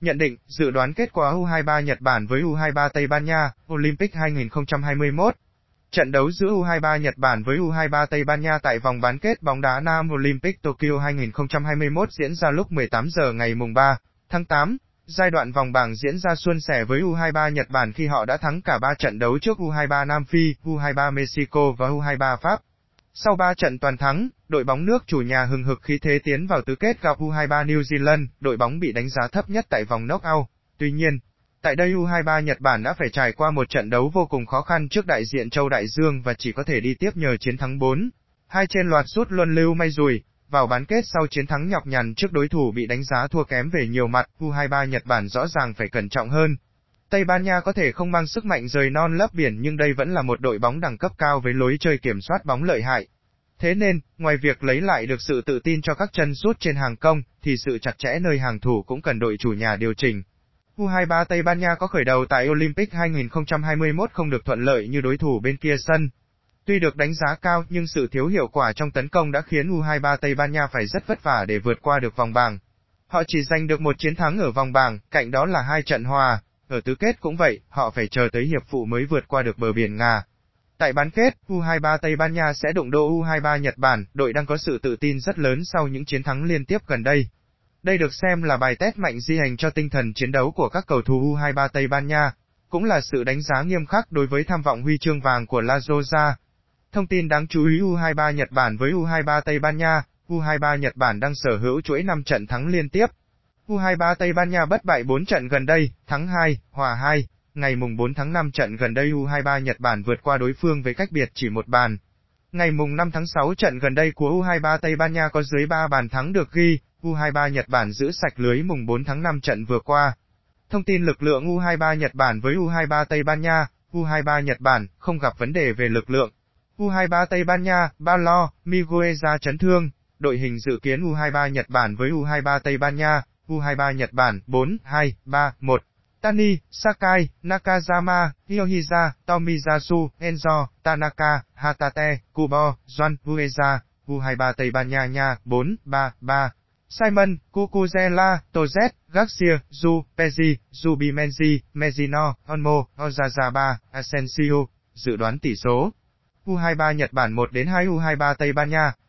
Nhận định, dự đoán kết quả U23 Nhật Bản với U23 Tây Ban Nha, Olympic 2021. Trận đấu giữa U23 Nhật Bản với U23 Tây Ban Nha tại vòng bán kết bóng đá nam Olympic Tokyo 2021 diễn ra lúc 18 giờ ngày mùng 3 tháng 8. Giai đoạn vòng bảng diễn ra suôn sẻ với U23 Nhật Bản khi họ đã thắng cả 3 trận đấu trước U23 Nam Phi, U23 Mexico và U23 Pháp. Sau 3 trận toàn thắng, đội bóng nước chủ nhà hừng hực khí thế tiến vào tứ kết gặp U23 New Zealand, đội bóng bị đánh giá thấp nhất tại vòng knockout. Tuy nhiên, tại đây U23 Nhật Bản đã phải trải qua một trận đấu vô cùng khó khăn trước đại diện Châu Đại Dương và chỉ có thể đi tiếp nhờ chiến thắng 4. Hai trên loạt rút luân lưu may rùi, vào bán kết sau chiến thắng nhọc nhằn trước đối thủ bị đánh giá thua kém về nhiều mặt, U23 Nhật Bản rõ ràng phải cẩn trọng hơn. Tây Ban Nha có thể không mang sức mạnh rời non lấp biển nhưng đây vẫn là một đội bóng đẳng cấp cao với lối chơi kiểm soát bóng lợi hại. Thế nên, ngoài việc lấy lại được sự tự tin cho các chân sút trên hàng công, thì sự chặt chẽ nơi hàng thủ cũng cần đội chủ nhà điều chỉnh. U23 Tây Ban Nha có khởi đầu tại Olympic 2021 không được thuận lợi như đối thủ bên kia sân. Tuy được đánh giá cao nhưng sự thiếu hiệu quả trong tấn công đã khiến U23 Tây Ban Nha phải rất vất vả để vượt qua được vòng bảng. Họ chỉ giành được một chiến thắng ở vòng bảng, cạnh đó là hai trận hòa. Ở tứ kết cũng vậy, họ phải chờ tới hiệp phụ mới vượt qua được bờ biển Nga. Tại bán kết, U23 Tây Ban Nha sẽ đụng độ U23 Nhật Bản, đội đang có sự tự tin rất lớn sau những chiến thắng liên tiếp gần đây. Đây được xem là bài test mạnh di hành cho tinh thần chiến đấu của các cầu thủ U23 Tây Ban Nha, cũng là sự đánh giá nghiêm khắc đối với tham vọng huy chương vàng của La Rosa. Thông tin đáng chú ý U23 Nhật Bản với U23 Tây Ban Nha, U23 Nhật Bản đang sở hữu chuỗi 5 trận thắng liên tiếp. U23 Tây Ban Nha bất bại 4 trận gần đây, thắng 2, hòa 2. Ngày mùng 4 tháng 5 trận gần đây U23 Nhật Bản vượt qua đối phương với cách biệt chỉ một bàn. Ngày mùng 5 tháng 6 trận gần đây của U23 Tây Ban Nha có dưới 3 bàn thắng được ghi, U23 Nhật Bản giữ sạch lưới mùng 4 tháng 5 trận vừa qua. Thông tin lực lượng U23 Nhật Bản với U23 Tây Ban Nha, U23 Nhật Bản không gặp vấn đề về lực lượng. U23 Tây Ban Nha, ba lo, Migueza chấn thương, đội hình dự kiến U23 Nhật Bản với U23 Tây Ban Nha, U23 Nhật Bản 4, 2, 3, 1. Tani, Sakai, Nakazama, Yohiza, Tomizasu, Enzo, Tanaka, Hatate, Kubo, Juan, Ueza, U23 Tây Ban Nha nha, 4, 3, 3. Simon, Kukuzela, Tozet, Garcia, Zu, Pezzi, Zubimenzi, Mezino, Onmo, Ozazaba, Asensio. Dự đoán tỷ số U23 Nhật Bản 1 đến 2 U23 Tây Ban Nha